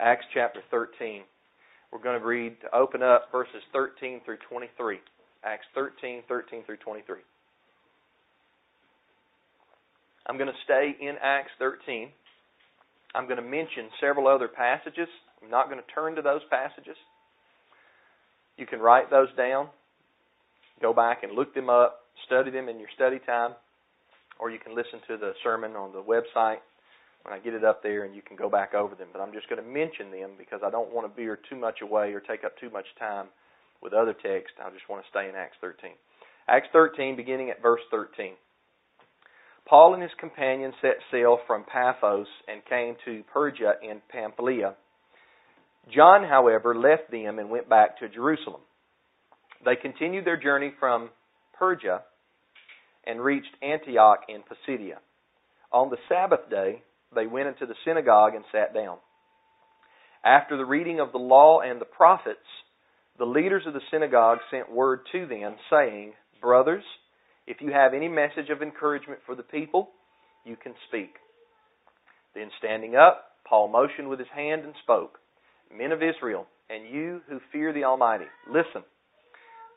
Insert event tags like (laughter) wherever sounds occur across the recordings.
Acts chapter 13. We're going to read, to open up verses 13 through 23. Acts 13, 13 through 23. I'm going to stay in Acts 13. I'm going to mention several other passages. I'm not going to turn to those passages. You can write those down, go back and look them up, study them in your study time, or you can listen to the sermon on the website when I get it up there and you can go back over them. But I'm just going to mention them because I don't want to veer too much away or take up too much time with other texts. I just want to stay in Acts 13. Acts 13, beginning at verse 13. Paul and his companions set sail from Paphos and came to Perga in Pamphylia. John, however, left them and went back to Jerusalem. They continued their journey from Perga and reached Antioch in Pisidia. On the Sabbath day, they went into the synagogue and sat down. After the reading of the law and the prophets, the leaders of the synagogue sent word to them, saying, Brothers, if you have any message of encouragement for the people, you can speak. Then standing up, Paul motioned with his hand and spoke, Men of Israel, and you who fear the Almighty, listen.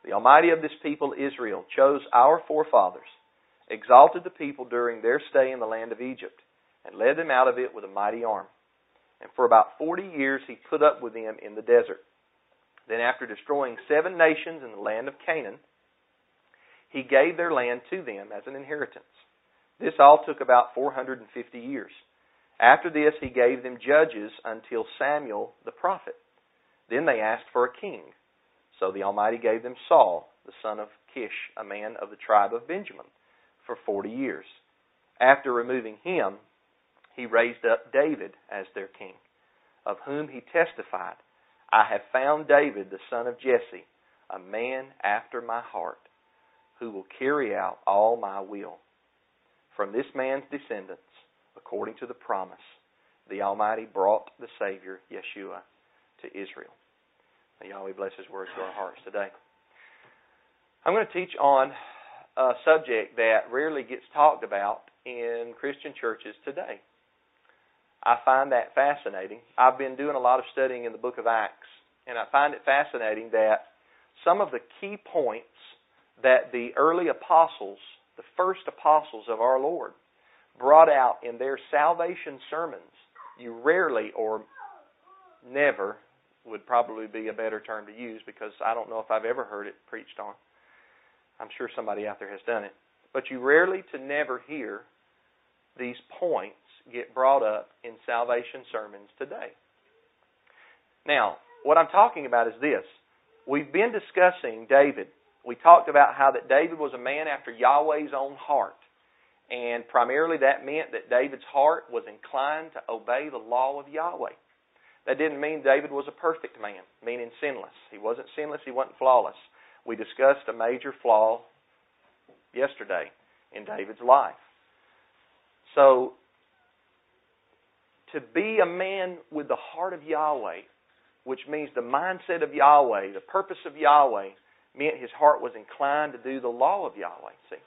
The Almighty of this people, Israel, chose our forefathers, exalted the people during their stay in the land of Egypt and led them out of it with a mighty arm. And for about forty years he put up with them in the desert. Then, after destroying seven nations in the land of Canaan, he gave their land to them as an inheritance. This all took about 450 years. After this, he gave them judges until Samuel the prophet. Then they asked for a king. So the Almighty gave them Saul, the son of Kish, a man of the tribe of Benjamin, for 40 years. After removing him, he raised up David as their king, of whom he testified, I have found David, the son of Jesse, a man after my heart, who will carry out all my will. From this man's descendants, according to the promise, the Almighty brought the Savior, Yeshua, to Israel. May Yahweh bless His words to our hearts today. I'm going to teach on a subject that rarely gets talked about in Christian churches today. I find that fascinating. I've been doing a lot of studying in the book of Acts, and I find it fascinating that some of the key points that the early apostles, the first apostles of our Lord, brought out in their salvation sermons, you rarely or never would probably be a better term to use because I don't know if I've ever heard it preached on. I'm sure somebody out there has done it. But you rarely to never hear these points get brought up in salvation sermons today. Now, what I'm talking about is this. We've been discussing David. We talked about how that David was a man after Yahweh's own heart. And primarily that meant that David's heart was inclined to obey the law of Yahweh. That didn't mean David was a perfect man, meaning sinless. He wasn't sinless, he wasn't flawless. We discussed a major flaw yesterday in David's life. So to be a man with the heart of Yahweh, which means the mindset of Yahweh, the purpose of Yahweh, meant his heart was inclined to do the law of Yahweh. See?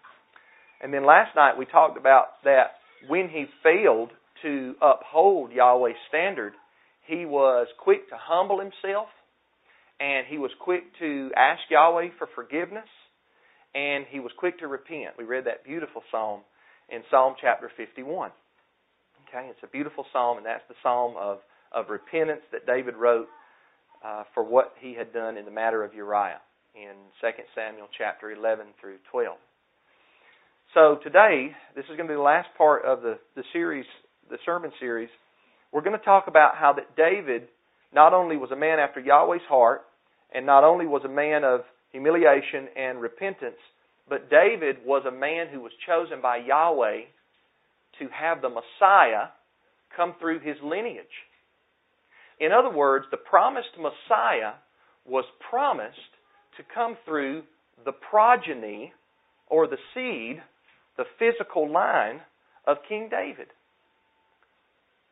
And then last night we talked about that when he failed to uphold Yahweh's standard, he was quick to humble himself and he was quick to ask Yahweh for forgiveness and he was quick to repent. We read that beautiful psalm in Psalm chapter 51. Okay, it's a beautiful psalm, and that's the psalm of, of repentance that David wrote uh, for what he had done in the matter of Uriah in 2 Samuel chapter 11 through 12. So today, this is going to be the last part of the, the series, the sermon series. We're going to talk about how that David not only was a man after Yahweh's heart, and not only was a man of humiliation and repentance, but David was a man who was chosen by Yahweh to have the Messiah come through his lineage. In other words, the promised Messiah was promised to come through the progeny or the seed, the physical line of King David.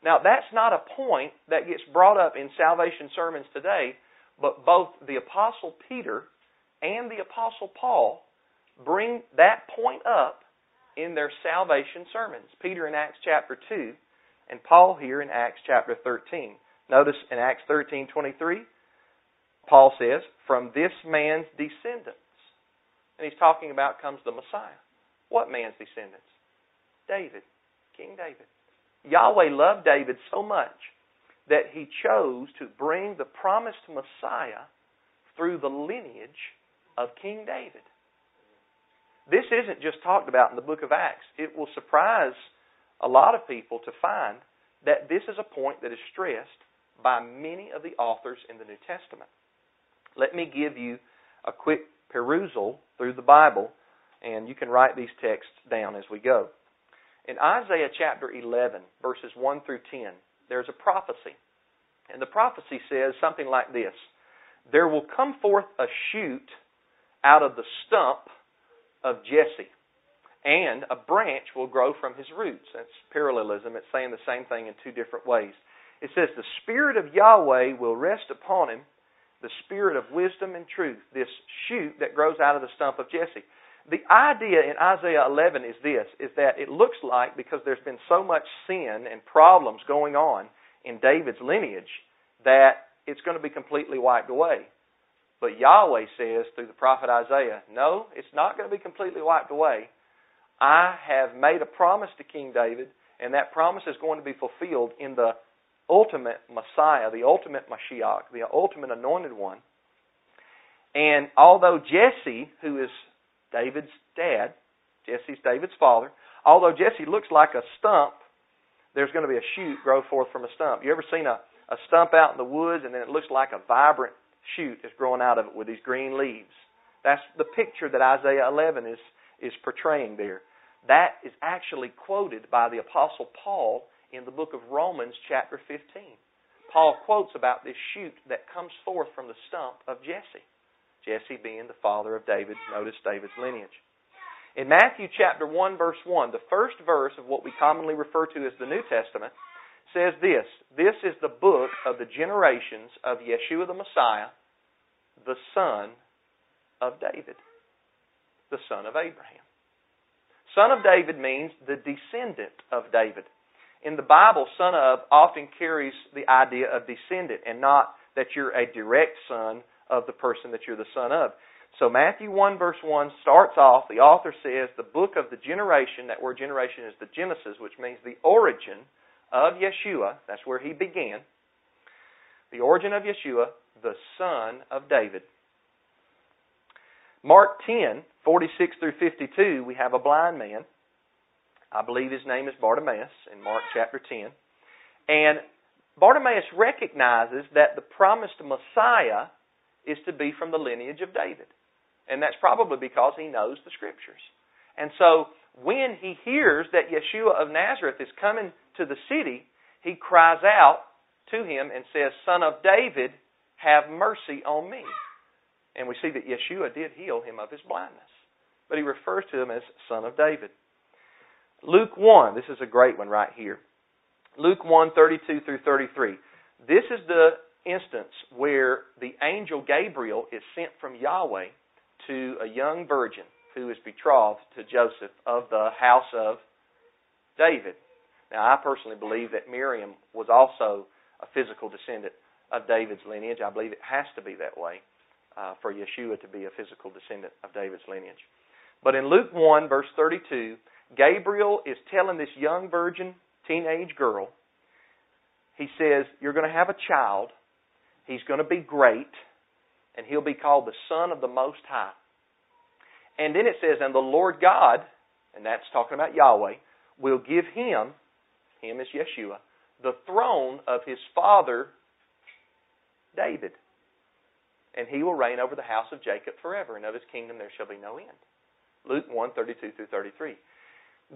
Now, that's not a point that gets brought up in salvation sermons today, but both the Apostle Peter and the Apostle Paul bring that point up in their salvation sermons. Peter in Acts chapter 2 and Paul here in Acts chapter 13. Notice in Acts 13:23, Paul says, "From this man's descendants." And he's talking about comes the Messiah. What man's descendants? David, King David. Yahweh loved David so much that he chose to bring the promised Messiah through the lineage of King David. This isn't just talked about in the book of Acts. It will surprise a lot of people to find that this is a point that is stressed by many of the authors in the New Testament. Let me give you a quick perusal through the Bible, and you can write these texts down as we go. In Isaiah chapter 11, verses 1 through 10, there's a prophecy. And the prophecy says something like this There will come forth a shoot out of the stump of Jesse, and a branch will grow from his roots. That's parallelism. It's saying the same thing in two different ways. It says, The Spirit of Yahweh will rest upon him, the Spirit of wisdom and truth, this shoot that grows out of the stump of Jesse. The idea in Isaiah 11 is this, is that it looks like because there's been so much sin and problems going on in David's lineage that it's going to be completely wiped away. But Yahweh says through the prophet Isaiah, no, it's not going to be completely wiped away. I have made a promise to King David, and that promise is going to be fulfilled in the ultimate Messiah, the ultimate Mashiach, the ultimate anointed one. And although Jesse, who is David's dad, Jesse's David's father, although Jesse looks like a stump, there's going to be a shoot grow forth from a stump. You ever seen a, a stump out in the woods and then it looks like a vibrant shoot is growing out of it with these green leaves. That's the picture that Isaiah 11 is, is portraying there. That is actually quoted by the Apostle Paul in the book of Romans, chapter 15. Paul quotes about this shoot that comes forth from the stump of Jesse. Jesse being the father of David. Notice David's lineage. In Matthew chapter 1, verse 1, the first verse of what we commonly refer to as the New Testament, says this This is the book of the generations of Yeshua the Messiah, the son of David, the son of Abraham. Son of David means the descendant of David. In the Bible, son of often carries the idea of descendant and not that you're a direct son of the person that you're the son of. So Matthew 1 verse 1 starts off, the author says, the book of the generation, that word generation is the Genesis, which means the origin of Yeshua, that's where he began, the origin of Yeshua, the son of David. Mark 10, 46 through 52, we have a blind man. I believe his name is Bartimaeus in Mark chapter 10. And Bartimaeus recognizes that the promised Messiah is to be from the lineage of David. And that's probably because he knows the scriptures. And so when he hears that Yeshua of Nazareth is coming to the city, he cries out to him and says, Son of David, have mercy on me. And we see that Yeshua did heal him of his blindness. But he refers to him as Son of David. Luke 1, this is a great one right here. Luke 1, 32 through 33. This is the instance where the angel Gabriel is sent from Yahweh to a young virgin who is betrothed to Joseph of the house of David. Now, I personally believe that Miriam was also a physical descendant of David's lineage. I believe it has to be that way uh, for Yeshua to be a physical descendant of David's lineage. But in Luke 1, verse 32, Gabriel is telling this young virgin, teenage girl, he says, You're going to have a child. He's going to be great, and he'll be called the Son of the Most High. And then it says, And the Lord God, and that's talking about Yahweh, will give him, him is Yeshua, the throne of his father David. And he will reign over the house of Jacob forever, and of his kingdom there shall be no end. Luke 1 32 through 33.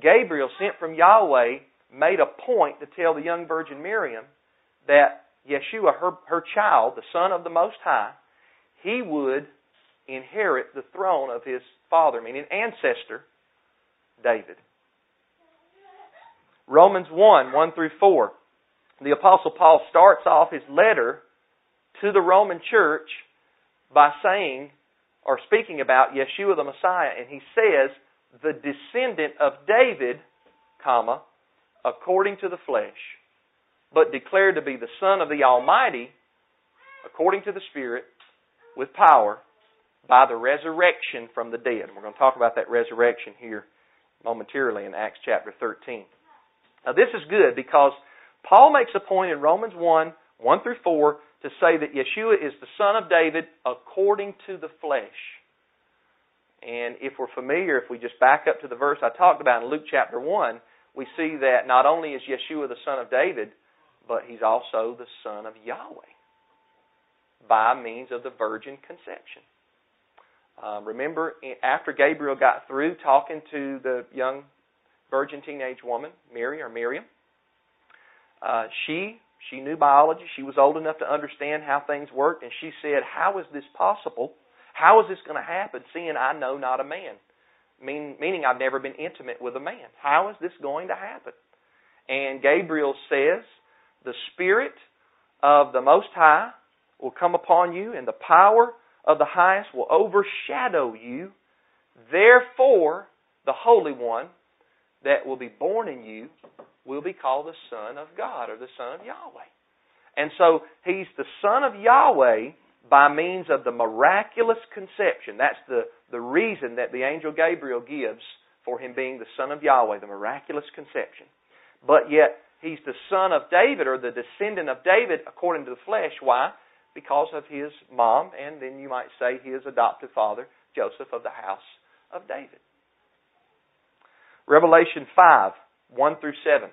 Gabriel, sent from Yahweh, made a point to tell the young virgin Miriam that Yeshua, her, her child, the Son of the Most High, he would inherit the throne of his father, meaning ancestor, David. Romans 1 1 through 4. The Apostle Paul starts off his letter to the Roman church by saying or speaking about Yeshua the Messiah, and he says, the descendant of David, comma, according to the flesh. but declared to be the Son of the Almighty, according to the Spirit, with power, by the resurrection from the dead. We're going to talk about that resurrection here momentarily in Acts chapter 13. Now, this is good because Paul makes a point in Romans 1 1 through 4 to say that Yeshua is the Son of David according to the flesh. And if we're familiar, if we just back up to the verse I talked about in Luke chapter 1, we see that not only is Yeshua the Son of David, but he's also the Son of Yahweh by means of the virgin conception. Uh, remember, after Gabriel got through talking to the young virgin teenage woman, Mary or Miriam, uh, she she knew biology. She was old enough to understand how things worked, and she said, "How is this possible? How is this going to happen? Seeing I know not a man, mean, meaning I've never been intimate with a man. How is this going to happen?" And Gabriel says, "The Spirit of the Most High will come upon you, and the power of the highest will overshadow you. Therefore, the Holy One that will be born in you will be called the Son of God or the Son of Yahweh. And so he's the Son of Yahweh by means of the miraculous conception. That's the, the reason that the angel Gabriel gives for him being the Son of Yahweh, the miraculous conception. But yet, he's the son of David or the descendant of David according to the flesh. Why? Because of his mom, and then you might say his adoptive father, Joseph of the house of David. Revelation 5, 1 through 7.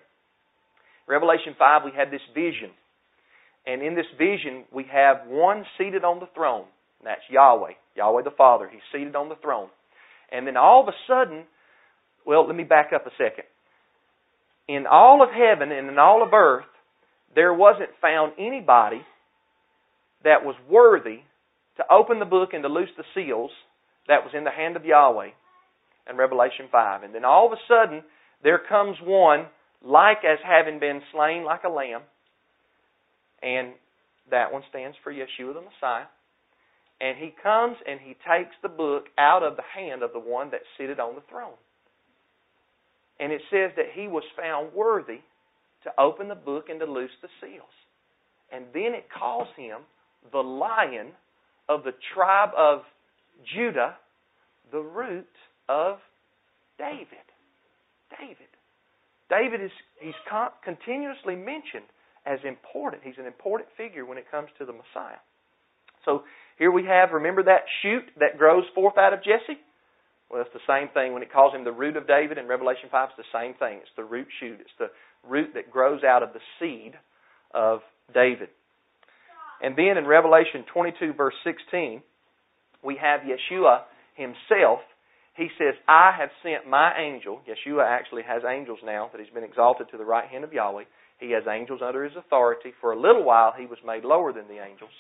Revelation 5, we have this vision. And in this vision, we have one seated on the throne. And that's Yahweh, Yahweh the Father. He's seated on the throne. And then all of a sudden, well, let me back up a second. In all of heaven and in all of earth, there wasn't found anybody that was worthy to open the book and to loose the seals that was in the hand of Yahweh in Revelation 5. And then all of a sudden, there comes one like as having been slain like a lamb. And that one stands for Yeshua the Messiah. And he comes and he takes the book out of the hand of the one that sitteth on the throne. And it says that he was found worthy to open the book and to loose the seals. And then it calls him the lion of the tribe of Judah, the root of David. David. David is he's continuously mentioned as important. He's an important figure when it comes to the Messiah. So here we have, remember that shoot that grows forth out of Jesse? Well, it's the same thing when it calls him the root of David in Revelation 5. It's the same thing. It's the root shoot. It's the root that grows out of the seed of David. And then in Revelation 22, verse 16, we have Yeshua himself. He says, I have sent my angel. Yeshua actually has angels now that he's been exalted to the right hand of Yahweh. He has angels under his authority. For a little while, he was made lower than the angels.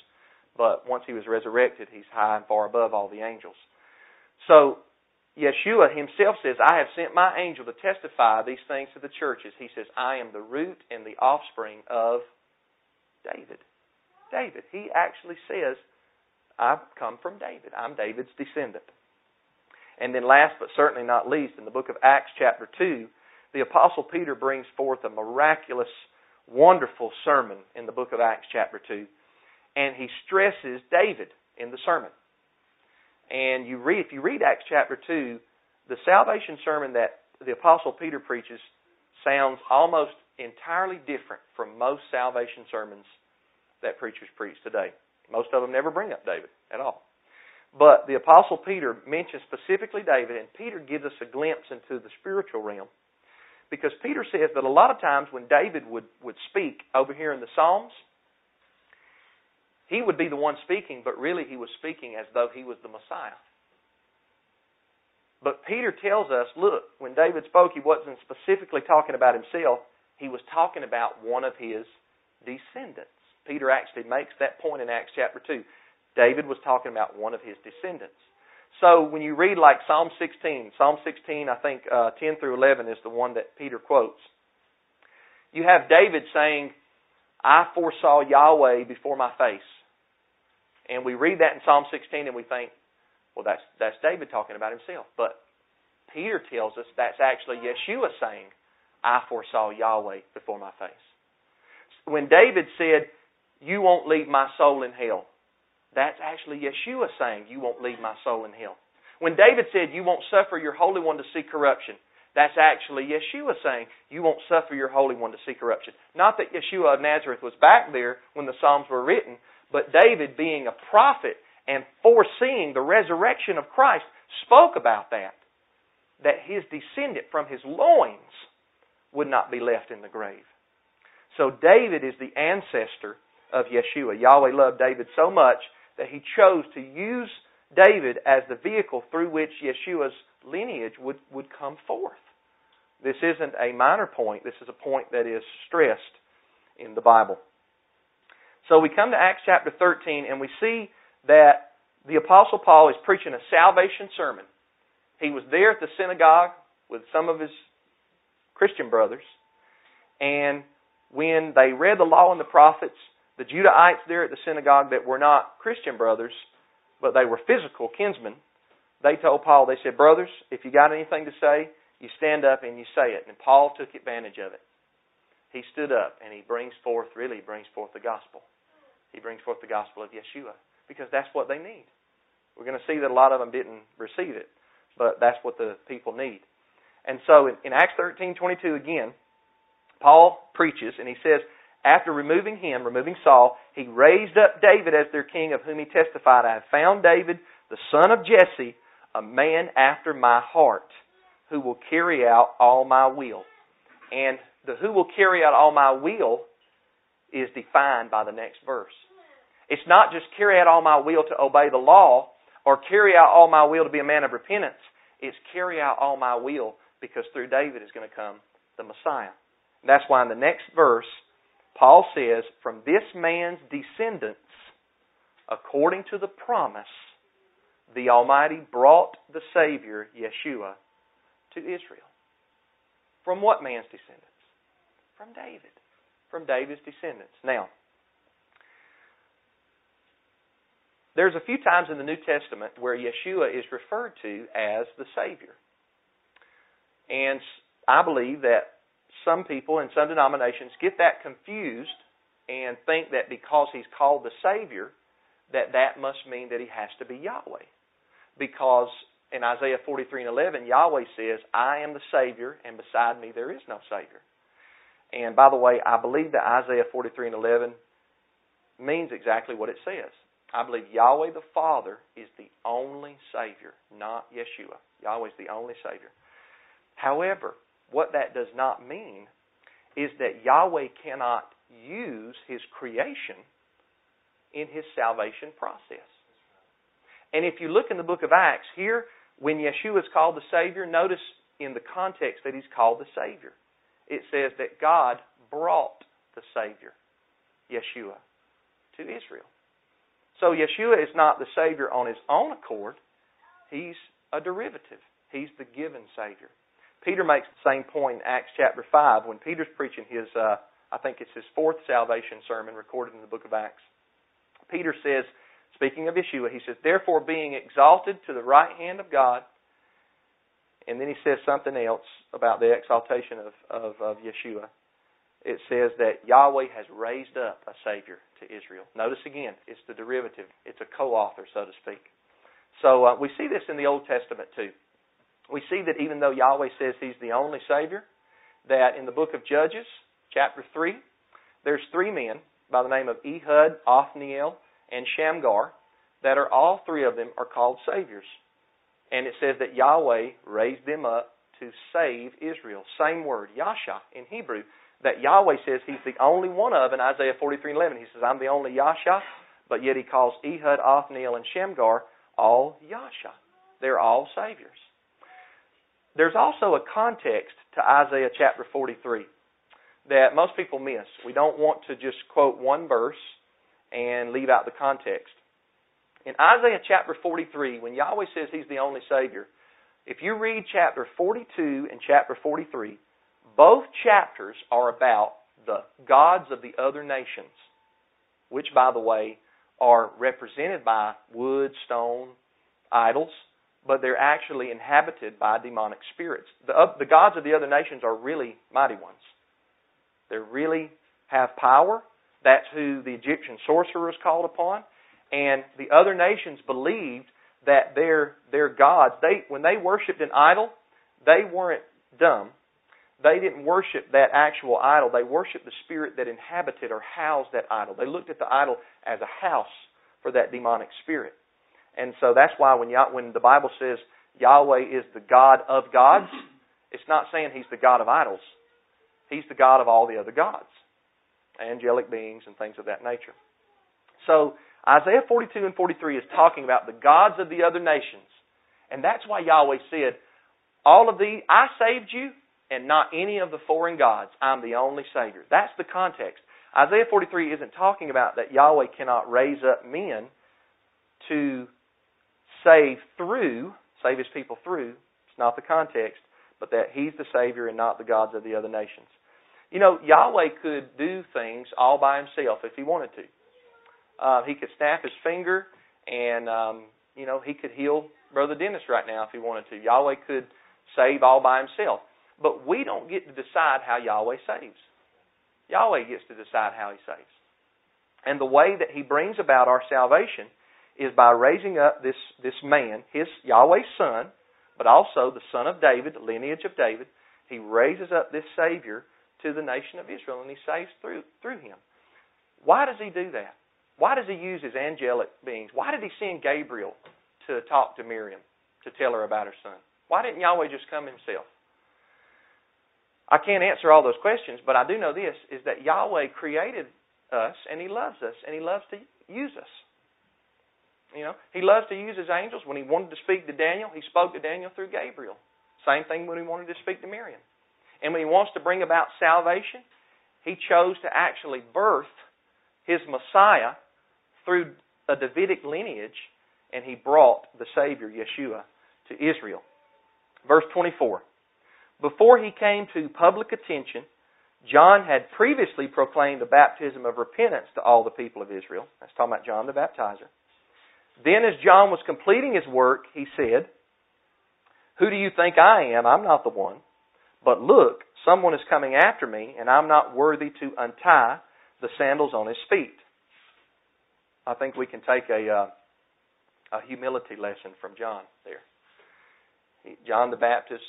But once he was resurrected, he's high and far above all the angels. So, Yeshua himself says, I have sent my angel to testify these things to the churches. He says, I am the root and the offspring of David. David. He actually says, I've come from David. I'm David's descendant. And then, last but certainly not least, in the book of Acts, chapter 2, the Apostle Peter brings forth a miraculous, wonderful sermon in the book of Acts, chapter 2. And he stresses David in the sermon. And you read, if you read Acts chapter 2, the salvation sermon that the Apostle Peter preaches sounds almost entirely different from most salvation sermons that preachers preach today. Most of them never bring up David at all. But the Apostle Peter mentions specifically David, and Peter gives us a glimpse into the spiritual realm. Because Peter says that a lot of times when David would, would speak over here in the Psalms, he would be the one speaking, but really he was speaking as though he was the Messiah. But Peter tells us, look, when David spoke, he wasn't specifically talking about himself, he was talking about one of his descendants. Peter actually makes that point in Acts chapter 2. David was talking about one of his descendants. So when you read like Psalm 16, Psalm 16, I think uh, 10 through 11 is the one that Peter quotes. You have David saying, I foresaw Yahweh before my face. And we read that in Psalm 16 and we think, well, that's, that's David talking about himself. But Peter tells us that's actually Yeshua saying, I foresaw Yahweh before my face. when David said, You won't leave my soul in hell, that's actually Yeshua saying, You won't leave my soul in hell. When David said, You won't suffer your Holy One to see corruption, that's actually Yeshua saying, You won't suffer your Holy One to see corruption. Not that Yeshua of Nazareth was back there when the Psalms were written, but David, being a prophet and foreseeing the resurrection of Christ, spoke about that. That his descendant from his loins would not be left in the grave. So David is the ancestor of Yeshua. Yahweh loved David so much that he chose to use David as the vehicle through which Yeshua's lineage would, would come forth. This isn't a minor point, this is a point that is stressed in the Bible. So we come to Acts chapter 13 and we see that the Apostle Paul is preaching a salvation sermon. He was there at the synagogue with some of his Christian brothers, and when they read the law and the prophets, the Judahites there at the synagogue that were not Christian brothers, but they were physical kinsmen, they told Paul, they said, Brothers, if you got anything to say, you stand up and you say it. And Paul took advantage of it. He stood up and he brings forth, really, brings forth the gospel. He brings forth the gospel of Yeshua because that's what they need. We're going to see that a lot of them didn't receive it, but that's what the people need. And so in, in Acts 13:22 again, Paul preaches and he says, after removing him, removing Saul, he raised up David as their king, of whom he testified, I have found David, the son of Jesse, a man after my heart, who will carry out all my will. And the who will carry out all my will is defined by the next verse. It's not just carry out all my will to obey the law or carry out all my will to be a man of repentance. It's carry out all my will because through David is going to come the Messiah. That's why in the next verse, Paul says, From this man's descendants, according to the promise, the Almighty brought the Savior, Yeshua, to Israel. From what man's descendants? From David. From David's descendants. Now, there's a few times in the New Testament where Yeshua is referred to as the Savior. And I believe that some people in some denominations get that confused and think that because he's called the Savior, that that must mean that he has to be Yahweh. Because in Isaiah 43 and 11, Yahweh says, I am the Savior, and beside me there is no Savior. And by the way, I believe that Isaiah 43 and 11 means exactly what it says. I believe Yahweh the Father is the only Savior, not Yeshua. Yahweh is the only Savior. However, what that does not mean is that Yahweh cannot use His creation in His salvation process. And if you look in the book of Acts, here, when Yeshua is called the Savior, notice in the context that He's called the Savior. It says that God brought the Savior, Yeshua, to Israel. So Yeshua is not the Savior on His own accord. He's a derivative. He's the given Savior. Peter makes the same point in Acts chapter 5 when Peter's preaching his, uh, I think it's his fourth salvation sermon recorded in the book of Acts. Peter says, speaking of Yeshua, he says, Therefore, being exalted to the right hand of God, and then he says something else about the exaltation of, of, of Yeshua. It says that Yahweh has raised up a Savior to Israel. Notice again, it's the derivative, it's a co author, so to speak. So uh, we see this in the Old Testament too we see that even though Yahweh says He's the only Savior, that in the book of Judges, chapter 3, there's three men by the name of Ehud, Othniel, and Shamgar that are all three of them are called Saviors. And it says that Yahweh raised them up to save Israel. Same word, Yasha in Hebrew, that Yahweh says He's the only one of in Isaiah 43:11. He says, I'm the only Yasha, but yet He calls Ehud, Othniel, and Shamgar all Yasha. They're all Saviors. There's also a context to Isaiah chapter 43 that most people miss. We don't want to just quote one verse and leave out the context. In Isaiah chapter 43, when Yahweh says He's the only Savior, if you read chapter 42 and chapter 43, both chapters are about the gods of the other nations, which, by the way, are represented by wood, stone, idols, but they're actually inhabited by demonic spirits. The, uh, the gods of the other nations are really mighty ones. They're really have power. That's who the Egyptian sorcerers called upon. And the other nations believed that their their gods, they when they worshipped an idol, they weren't dumb. They didn't worship that actual idol. They worshiped the spirit that inhabited or housed that idol. They looked at the idol as a house for that demonic spirit. And so that's why when Yah, when the Bible says Yahweh is the God of gods, it's not saying he's the God of idols. He's the God of all the other gods, angelic beings and things of that nature. So Isaiah 42 and 43 is talking about the gods of the other nations. And that's why Yahweh said, All of these, I saved you, and not any of the foreign gods. I'm the only Savior. That's the context. Isaiah 43 isn't talking about that Yahweh cannot raise up men to save through, save his people through. It's not the context, but that he's the Savior and not the gods of the other nations. You know, Yahweh could do things all by himself if he wanted to. Uh, he could snap his finger and, um, you know, he could heal Brother Dennis right now if he wanted to. Yahweh could save all by himself. But we don't get to decide how Yahweh saves. Yahweh gets to decide how he saves. And the way that he brings about our salvation is by raising up this, this man, his Yahweh's son, but also the son of David, the lineage of David. He raises up this Savior to the nation of Israel and he saves through, through him. Why does he do that? Why does he use his angelic beings? Why did he send Gabriel to talk to Miriam, to tell her about her son? Why didn't Yahweh just come himself? I can't answer all those questions, but I do know this is that Yahweh created us and he loves us and he loves to use us. You know, he loves to use his angels. When he wanted to speak to Daniel, he spoke to Daniel through Gabriel. Same thing when he wanted to speak to Miriam. And when he wants to bring about salvation, he chose to actually birth his Messiah through a Davidic lineage, and he brought the Savior, Yeshua, to Israel. Verse 24. Before he came to public attention, John had previously proclaimed a baptism of repentance to all the people of Israel. That's talking about John the Baptizer. Then, as John was completing his work, he said, Who do you think I am? I'm not the one. But look, someone is coming after me, and I'm not worthy to untie the sandals on his feet. I think we can take a, uh, a humility lesson from John there. John the Baptist,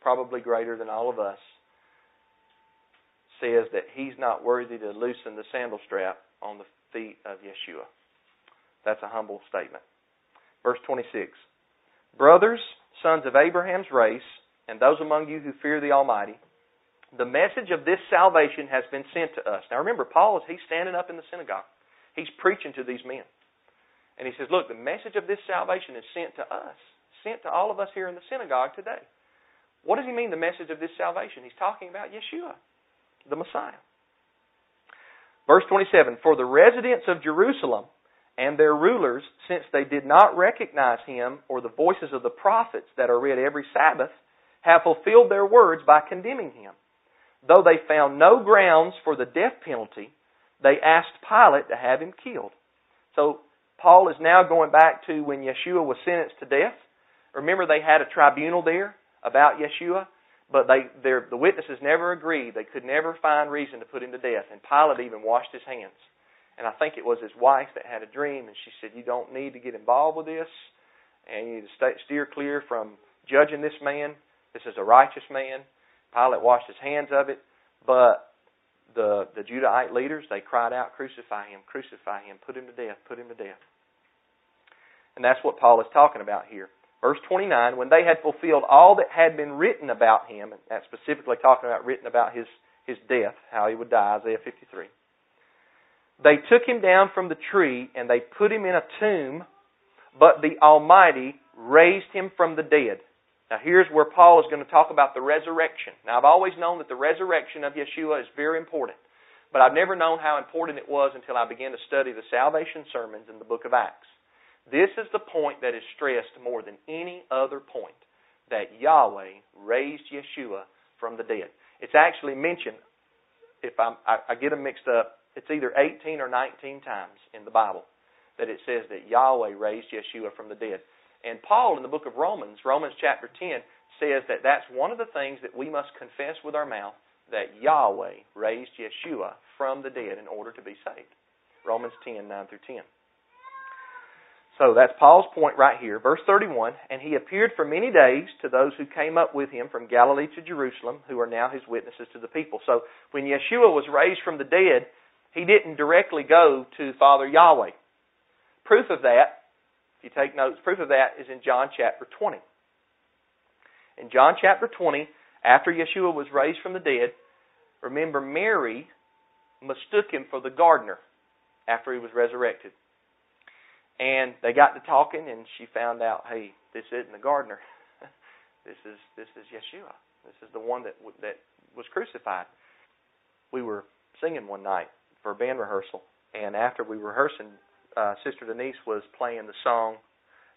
probably greater than all of us, says that he's not worthy to loosen the sandal strap on the feet of Yeshua. That's a humble statement. Verse 26 Brothers, sons of Abraham's race, and those among you who fear the Almighty, the message of this salvation has been sent to us. Now remember, Paul is he's standing up in the synagogue. He's preaching to these men. And he says, Look, the message of this salvation is sent to us, sent to all of us here in the synagogue today. What does he mean, the message of this salvation? He's talking about Yeshua, the Messiah. Verse 27 For the residents of Jerusalem and their rulers, since they did not recognize him or the voices of the prophets that are read every Sabbath, have fulfilled their words by condemning him. Though they found no grounds for the death penalty, they asked Pilate to have him killed. So Paul is now going back to when Yeshua was sentenced to death. Remember, they had a tribunal there about Yeshua, but they, the witnesses never agreed. They could never find reason to put him to death, and Pilate even washed his hands. And I think it was his wife that had a dream, and she said, You don't need to get involved with this, and you need to stay, steer clear from judging this man. This is a righteous man. Pilate washed his hands of it, but the, the Judahite leaders, they cried out, Crucify him, crucify him, put him to death, put him to death. And that's what Paul is talking about here. Verse 29, when they had fulfilled all that had been written about him, and that's specifically talking about written about his, his death, how he would die, Isaiah 53. They took him down from the tree and they put him in a tomb, but the Almighty raised him from the dead. Now, here's where Paul is going to talk about the resurrection. Now, I've always known that the resurrection of Yeshua is very important, but I've never known how important it was until I began to study the salvation sermons in the book of Acts. This is the point that is stressed more than any other point that Yahweh raised Yeshua from the dead. It's actually mentioned, if I'm, I, I get them mixed up, it's either 18 or 19 times in the Bible that it says that Yahweh raised Yeshua from the dead. And Paul in the book of Romans, Romans chapter 10, says that that's one of the things that we must confess with our mouth that Yahweh raised Yeshua from the dead in order to be saved. Romans 10, 9 through 10. So that's Paul's point right here. Verse 31 And he appeared for many days to those who came up with him from Galilee to Jerusalem, who are now his witnesses to the people. So when Yeshua was raised from the dead, he didn't directly go to Father Yahweh. Proof of that, if you take notes, proof of that is in John chapter 20. In John chapter 20, after Yeshua was raised from the dead, remember Mary mistook him for the gardener after he was resurrected. And they got to talking, and she found out, hey, this isn't the gardener. (laughs) this is this is Yeshua. This is the one that that was crucified. We were singing one night for band rehearsal, and after we rehearsing, uh, Sister Denise was playing the song,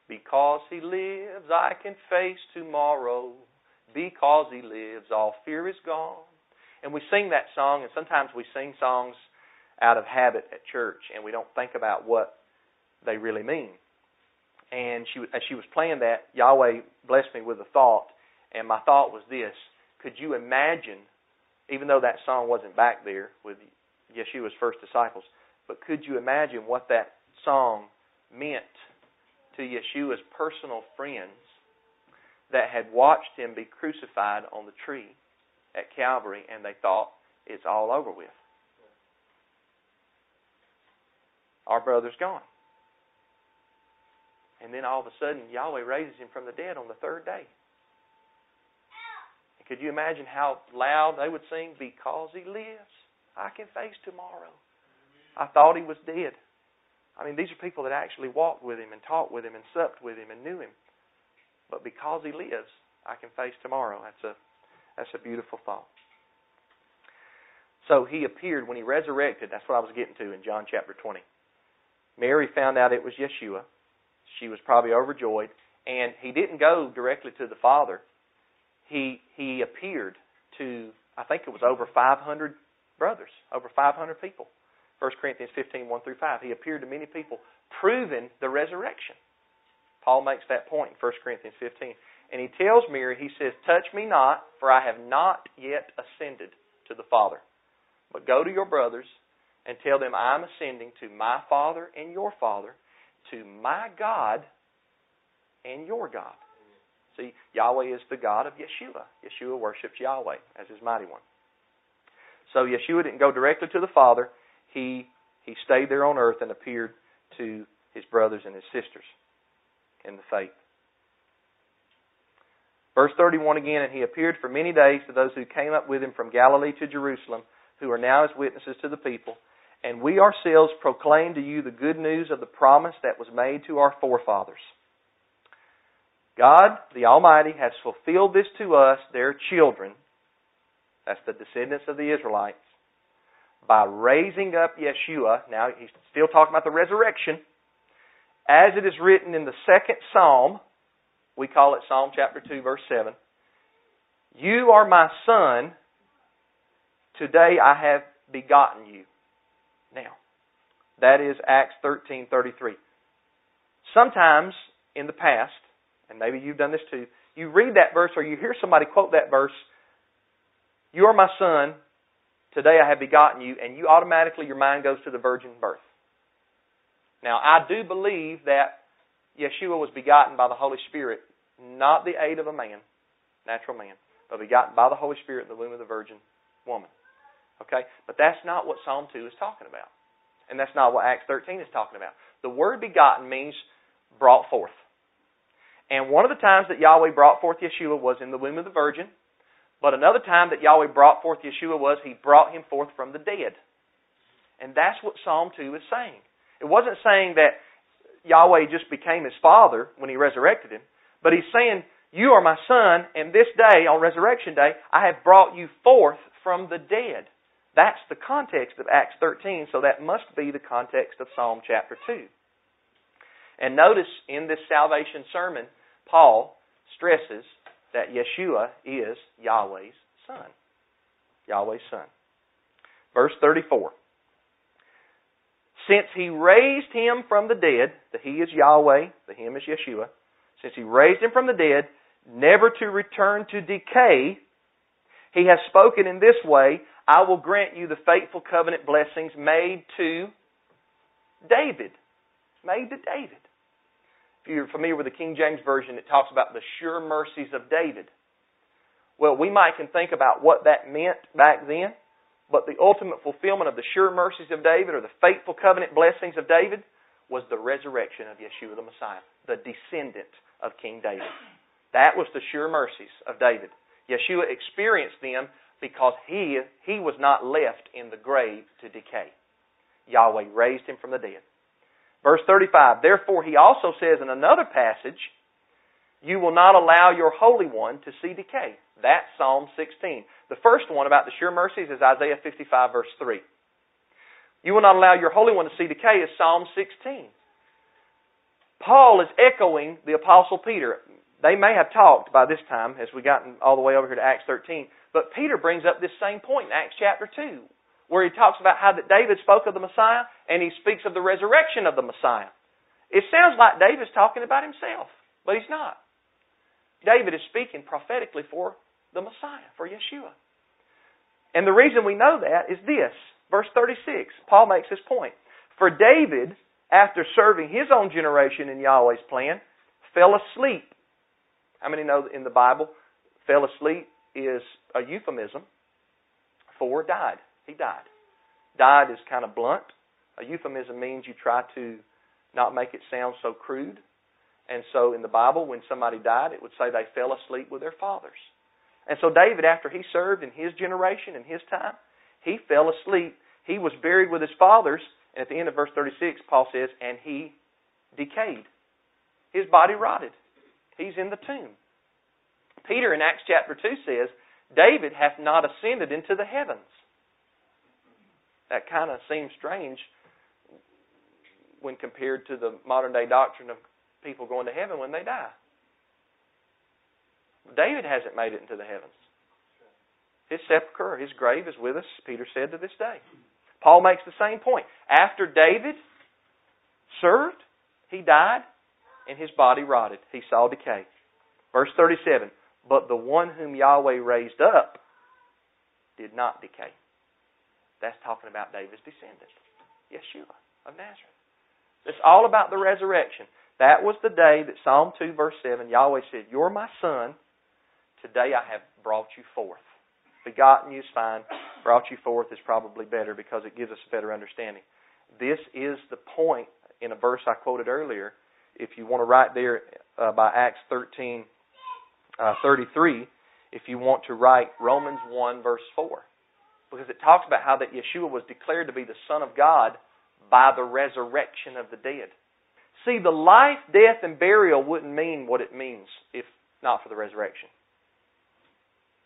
"Because He lives, I can face tomorrow. Because He lives, all fear is gone." And we sing that song, and sometimes we sing songs out of habit at church, and we don't think about what they really mean. And she, as she was playing that, Yahweh blessed me with a thought, and my thought was this: Could you imagine, even though that song wasn't back there with Yeshua's first disciples, but could you imagine what that song meant to Yeshua's personal friends that had watched him be crucified on the tree at Calvary, and they thought it's all over with? Our brother's gone. And then all of a sudden, Yahweh raises him from the dead on the third day. Could you imagine how loud they would sing, Because he lives, I can face tomorrow. I thought he was dead. I mean, these are people that actually walked with him and talked with him and supped with him and knew him. But because he lives, I can face tomorrow. That's a that's a beautiful thought. So he appeared when he resurrected. That's what I was getting to in John chapter 20. Mary found out it was Yeshua. She was probably overjoyed. And he didn't go directly to the Father. He he appeared to I think it was over 500 brothers, over 500 people. 1 Corinthians 15, 1 through 5. He appeared to many people, proving the resurrection. Paul makes that point in 1 Corinthians 15. And he tells Mary, he says, Touch me not, for I have not yet ascended to the Father. But go to your brothers and tell them I'm ascending to my Father and your Father, to my God and your God. See, Yahweh is the God of Yeshua. Yeshua worships Yahweh as his mighty one. So Yeshua didn't go directly to the Father. He he stayed there on earth and appeared to his brothers and his sisters in the faith. Verse 31 again, and he appeared for many days to those who came up with him from Galilee to Jerusalem, who are now his witnesses to the people. And we ourselves proclaim to you the good news of the promise that was made to our forefathers. God, the Almighty, has fulfilled this to us, their children. That's the descendants of the Israelites. By raising up Yeshua. Now, he's still talking about the resurrection. As it is written in the second psalm, we call it Psalm chapter 2, verse 7. You are my son. Today I have begotten you. Now, that is Acts 13:33. Sometimes in the past, and maybe you've done this too, you read that verse or you hear somebody quote that verse, "You are my son, today I have begotten you," and you automatically your mind goes to the virgin birth. Now, I do believe that Yeshua was begotten by the Holy Spirit, not the aid of a man, natural man, but begotten by the Holy Spirit in the womb of the virgin woman. Okay? But that's not what Psalm 2 is talking about. And that's not what Acts 13 is talking about. The word begotten means brought forth. And one of the times that Yahweh brought forth Yeshua was in the womb of the virgin. But another time that Yahweh brought forth Yeshua was he brought him forth from the dead. And that's what Psalm 2 is saying. It wasn't saying that Yahweh just became his father when he resurrected him, but he's saying, You are my son, and this day, on resurrection day, I have brought you forth from the dead. That's the context of Acts 13, so that must be the context of Psalm chapter 2. And notice in this salvation sermon, Paul stresses that Yeshua is Yahweh's son. Yahweh's son. Verse 34. Since he raised him from the dead, the he is Yahweh, the him is Yeshua, since he raised him from the dead, never to return to decay, He has spoken in this way, I will grant you the faithful covenant blessings made to David. Made to David. If you're familiar with the King James Version, it talks about the sure mercies of David. Well, we might can think about what that meant back then, but the ultimate fulfillment of the sure mercies of David or the faithful covenant blessings of David was the resurrection of Yeshua the Messiah, the descendant of King David. That was the sure mercies of David. Yeshua experienced them because he, he was not left in the grave to decay. Yahweh raised him from the dead. Verse 35, Therefore he also says in another passage, You will not allow your Holy One to see decay. That's Psalm 16. The first one about the sure mercies is Isaiah 55, verse 3. You will not allow your Holy One to see decay is Psalm 16. Paul is echoing the Apostle Peter. They may have talked by this time as we gotten all the way over here to Acts 13, but Peter brings up this same point in Acts chapter 2, where he talks about how that David spoke of the Messiah and he speaks of the resurrection of the Messiah. It sounds like David's talking about himself, but he's not. David is speaking prophetically for the Messiah, for Yeshua. And the reason we know that is this. Verse 36, Paul makes this point. For David, after serving his own generation in Yahweh's plan, fell asleep how many know in the Bible, fell asleep is a euphemism for died? He died. Died is kind of blunt. A euphemism means you try to not make it sound so crude. And so in the Bible, when somebody died, it would say they fell asleep with their fathers. And so David, after he served in his generation, in his time, he fell asleep. He was buried with his fathers. And at the end of verse 36, Paul says, and he decayed. His body rotted. He's in the tomb. Peter in Acts chapter 2 says, David hath not ascended into the heavens. That kind of seems strange when compared to the modern day doctrine of people going to heaven when they die. David hasn't made it into the heavens. His sepulchre, his grave is with us, Peter said to this day. Paul makes the same point. After David served, he died, and his body rotted. He saw decay. Verse 37 But the one whom Yahweh raised up did not decay. That's talking about David's descendant, Yeshua of Nazareth. It's all about the resurrection. That was the day that Psalm 2, verse 7, Yahweh said, You're my son. Today I have brought you forth. Begotten you is fine. Brought you forth is probably better because it gives us a better understanding. This is the point in a verse I quoted earlier if you want to write there uh, by Acts 13, uh, 33, if you want to write Romans 1, verse 4. Because it talks about how that Yeshua was declared to be the Son of God by the resurrection of the dead. See, the life, death, and burial wouldn't mean what it means if not for the resurrection.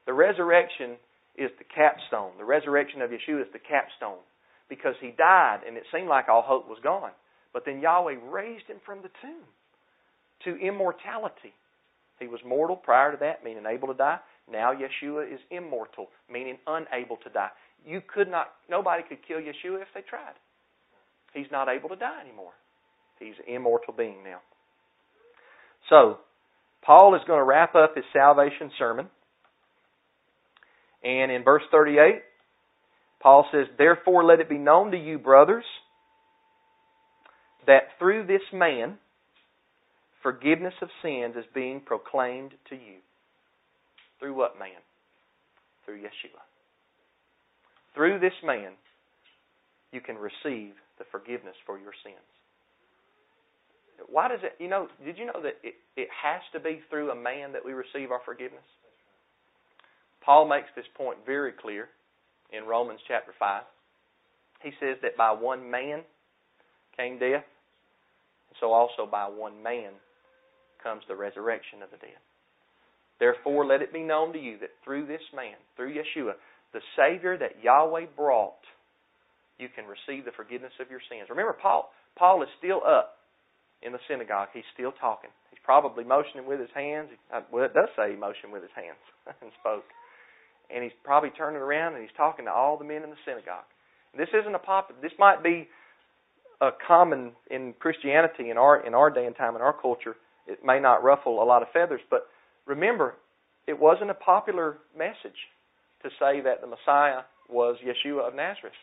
The resurrection is the capstone. The resurrection of Yeshua is the capstone. Because he died and it seemed like all hope was gone. But then Yahweh raised him from the tomb to immortality. He was mortal prior to that, meaning able to die. Now Yeshua is immortal, meaning unable to die. You could not, nobody could kill Yeshua if they tried. He's not able to die anymore. He's an immortal being now. So, Paul is going to wrap up his salvation sermon. And in verse 38, Paul says, Therefore let it be known to you, brothers, that through this man forgiveness of sins is being proclaimed to you. Through what man? Through Yeshua. Through this man, you can receive the forgiveness for your sins. Why does it, you know, did you know that it, it has to be through a man that we receive our forgiveness? Paul makes this point very clear in Romans chapter 5. He says that by one man came death, and so also by one man comes the resurrection of the dead. Therefore, let it be known to you that through this man, through Yeshua, the Savior that Yahweh brought, you can receive the forgiveness of your sins. Remember, Paul, Paul is still up in the synagogue. He's still talking. He's probably motioning with his hands. Uh, well, it does say he motioned with his hands (laughs) and spoke. And he's probably turning around and he's talking to all the men in the synagogue. This isn't a pop. This might be a common in Christianity in our in our day and time in our culture. It may not ruffle a lot of feathers, but remember, it wasn't a popular message to say that the Messiah was Yeshua of Nazareth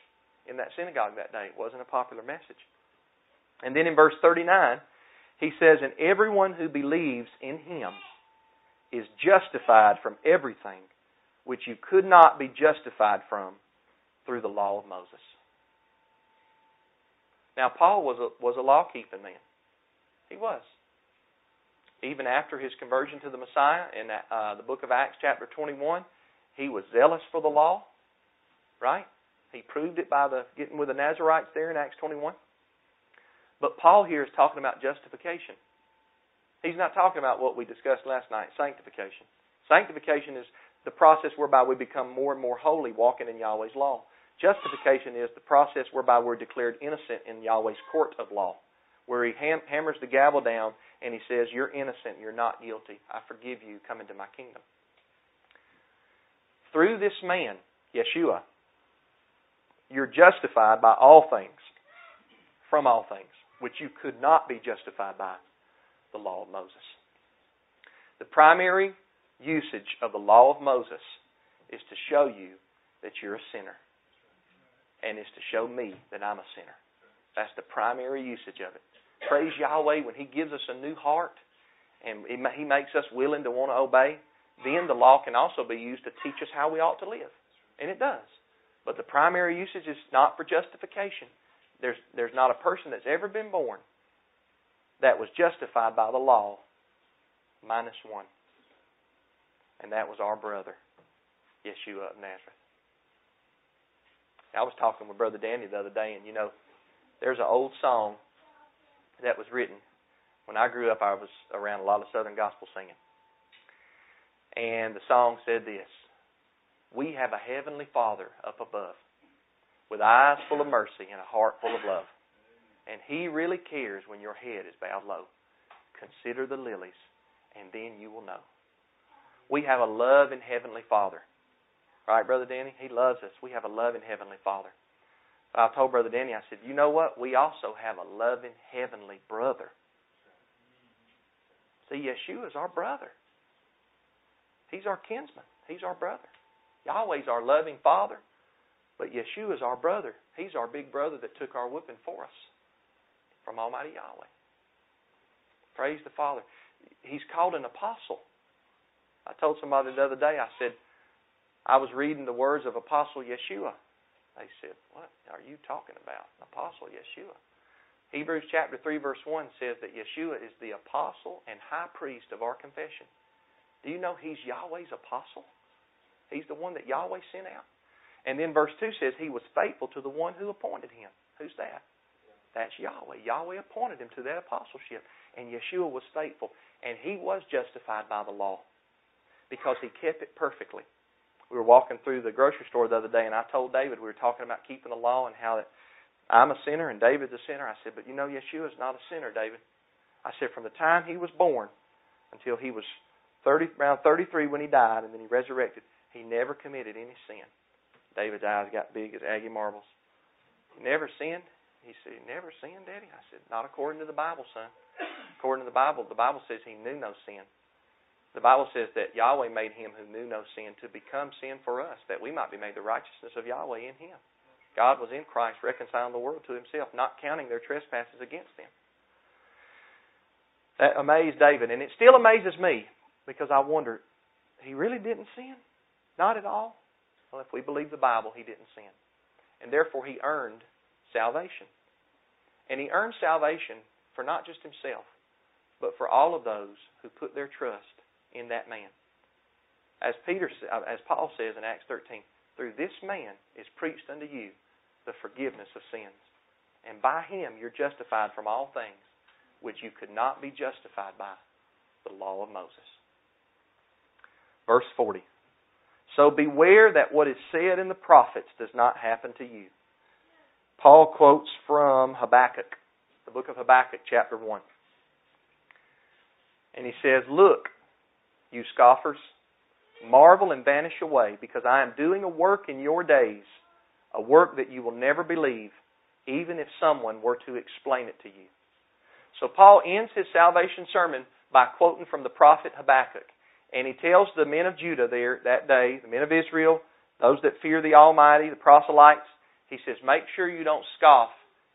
in that synagogue that day. It wasn't a popular message. And then in verse 39, he says, And everyone who believes in him is justified from everything which you could not be justified from through the law of Moses. Now, Paul was a, was a law keeping man. He was. Even after his conversion to the Messiah in uh, the book of Acts, chapter 21, he was zealous for the law, right? He proved it by the getting with the Nazarites there in Acts 21. But Paul here is talking about justification. He's not talking about what we discussed last night, sanctification. Sanctification is the process whereby we become more and more holy, walking in Yahweh's law. Justification is the process whereby we're declared innocent in Yahweh's court of law, where He ham- hammers the gavel down and He says, You're innocent, you're not guilty. I forgive you, come into my kingdom. Through this man, Yeshua, you're justified by all things, from all things, which you could not be justified by the law of Moses. The primary usage of the law of Moses is to show you that you're a sinner and is to show me that I'm a sinner. That's the primary usage of it. Praise Yahweh when He gives us a new heart and He makes us willing to want to obey. Then the law can also be used to teach us how we ought to live. And it does. But the primary usage is not for justification. There's, there's not a person that's ever been born that was justified by the law minus one. And that was our brother, Yeshua of Nazareth. I was talking with Brother Danny the other day, and you know, there's an old song that was written when I grew up. I was around a lot of Southern gospel singing, and the song said this: "We have a heavenly Father up above, with eyes full of mercy and a heart full of love, and He really cares when your head is bowed low. Consider the lilies, and then you will know." We have a loving heavenly Father Right, Brother Danny? He loves us. We have a loving Heavenly Father. I told Brother Danny, I said, you know what? We also have a loving Heavenly brother. See, Yeshua is our brother. He's our kinsman. He's our brother. Yahweh's our loving Father, but Yeshua is our brother. He's our big brother that took our whipping for us from Almighty Yahweh. Praise the Father. He's called an apostle. I told somebody the other day, I said, I was reading the words of Apostle Yeshua. They said, What are you talking about? Apostle Yeshua. Hebrews chapter 3, verse 1 says that Yeshua is the apostle and high priest of our confession. Do you know he's Yahweh's apostle? He's the one that Yahweh sent out. And then verse 2 says he was faithful to the one who appointed him. Who's that? That's Yahweh. Yahweh appointed him to that apostleship. And Yeshua was faithful. And he was justified by the law because he kept it perfectly we were walking through the grocery store the other day, and I told David we were talking about keeping the law and how that I'm a sinner and David's a sinner. I said, but you know, Yeshua is not a sinner, David. I said, from the time he was born until he was 30, around 33 when he died, and then he resurrected, he never committed any sin. David's eyes got big as Aggie marbles. He never sinned. He said, he never sinned, Daddy? I said, not according to the Bible, son. According to the Bible, the Bible says he knew no sin. The Bible says that Yahweh made him who knew no sin to become sin for us, that we might be made the righteousness of Yahweh in him. God was in Christ reconciling the world to himself, not counting their trespasses against them. That amazed David, and it still amazes me because I wonder, he really didn't sin? Not at all? Well, if we believe the Bible, he didn't sin. And therefore, he earned salvation. And he earned salvation for not just himself, but for all of those who put their trust in that man. As Peter, uh, as Paul says in Acts 13, through this man is preached unto you the forgiveness of sins, and by him you're justified from all things which you could not be justified by the law of Moses. Verse 40. So beware that what is said in the prophets does not happen to you. Paul quotes from Habakkuk, the book of Habakkuk, chapter 1. And he says, Look, you scoffers, marvel and vanish away, because I am doing a work in your days, a work that you will never believe, even if someone were to explain it to you. So Paul ends his salvation sermon by quoting from the prophet Habakkuk. And he tells the men of Judah there that day, the men of Israel, those that fear the Almighty, the proselytes, he says, make sure you don't scoff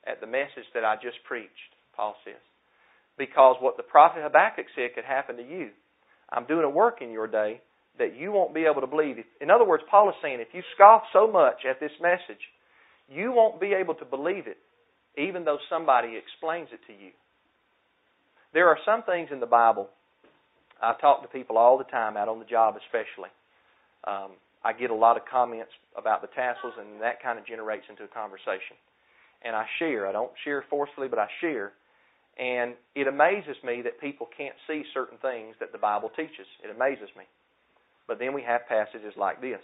at the message that I just preached, Paul says. Because what the prophet Habakkuk said could happen to you. I'm doing a work in your day that you won't be able to believe. In other words, Paul is saying if you scoff so much at this message, you won't be able to believe it, even though somebody explains it to you. There are some things in the Bible, I talk to people all the time, out on the job especially. Um, I get a lot of comments about the tassels, and that kind of generates into a conversation. And I share. I don't share forcefully, but I share. And it amazes me that people can't see certain things that the Bible teaches. It amazes me. But then we have passages like this,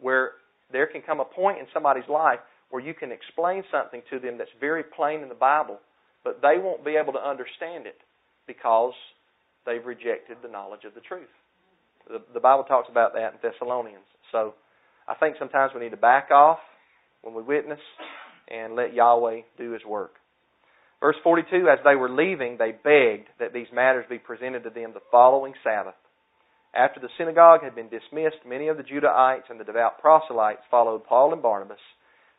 where there can come a point in somebody's life where you can explain something to them that's very plain in the Bible, but they won't be able to understand it because they've rejected the knowledge of the truth. The, the Bible talks about that in Thessalonians. So I think sometimes we need to back off when we witness and let Yahweh do His work. Verse 42 As they were leaving, they begged that these matters be presented to them the following Sabbath. After the synagogue had been dismissed, many of the Judahites and the devout proselytes followed Paul and Barnabas,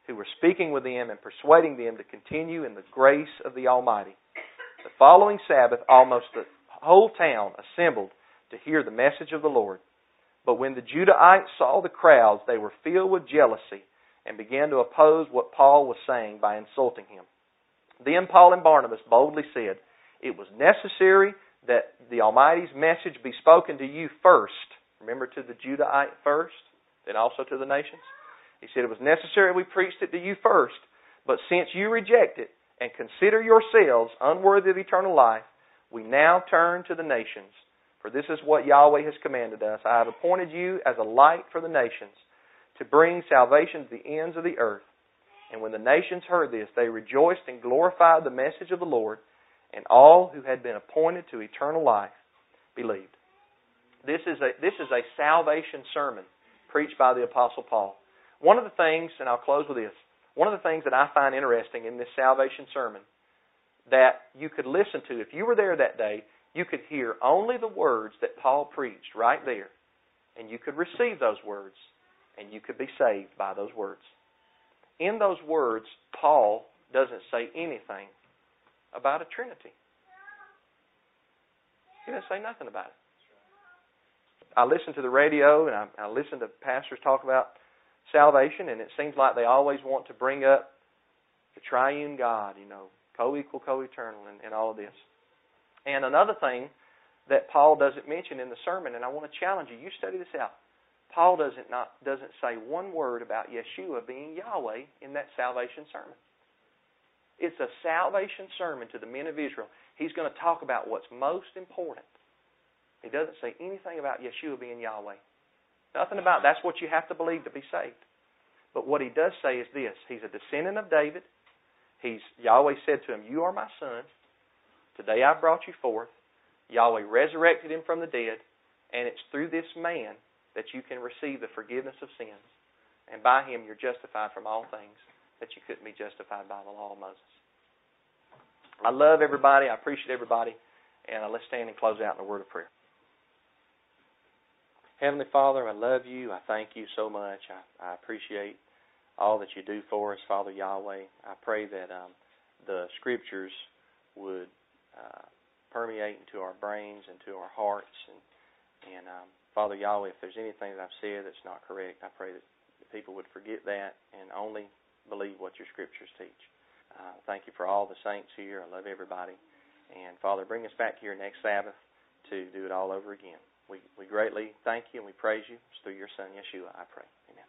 who were speaking with them and persuading them to continue in the grace of the Almighty. The following Sabbath, almost the whole town assembled to hear the message of the Lord. But when the Judahites saw the crowds, they were filled with jealousy and began to oppose what Paul was saying by insulting him. Then Paul and Barnabas boldly said, It was necessary that the Almighty's message be spoken to you first. Remember, to the Judahite first, then also to the nations? He said, It was necessary we preached it to you first, but since you reject it and consider yourselves unworthy of eternal life, we now turn to the nations. For this is what Yahweh has commanded us. I have appointed you as a light for the nations, to bring salvation to the ends of the earth. And when the nations heard this, they rejoiced and glorified the message of the Lord, and all who had been appointed to eternal life believed. This is a, this is a salvation sermon preached by the Apostle Paul. One of the things, and I'll close with this, one of the things that I find interesting in this salvation sermon that you could listen to, if you were there that day, you could hear only the words that Paul preached right there. And you could receive those words, and you could be saved by those words. In those words, Paul doesn't say anything about a Trinity. He doesn't say nothing about it. I listen to the radio and I, I listen to pastors talk about salvation, and it seems like they always want to bring up the triune God, you know, co equal, co eternal, and, and all of this. And another thing that Paul doesn't mention in the sermon, and I want to challenge you, you study this out. Paul doesn't not doesn't say one word about Yeshua being Yahweh in that salvation sermon. It's a salvation sermon to the men of Israel. He's going to talk about what's most important. He doesn't say anything about Yeshua being Yahweh. Nothing about that's what you have to believe to be saved. But what he does say is this He's a descendant of David. He's Yahweh said to him, You are my son. Today I brought you forth. Yahweh resurrected him from the dead, and it's through this man that you can receive the forgiveness of sins. And by him you're justified from all things that you couldn't be justified by the law of Moses. I love everybody. I appreciate everybody. And uh, let's stand and close out in a word of prayer. Heavenly Father, I love you. I thank you so much. I, I appreciate all that you do for us, Father Yahweh. I pray that um, the scriptures would uh, permeate into our brains, into our hearts. And, and um, Father Yahweh, if there's anything that I've said that's not correct, I pray that people would forget that and only believe what your scriptures teach. Uh, thank you for all the saints here. I love everybody. And Father, bring us back here next Sabbath to do it all over again. We, we greatly thank you and we praise you. It's through your Son, Yeshua, I pray. Amen.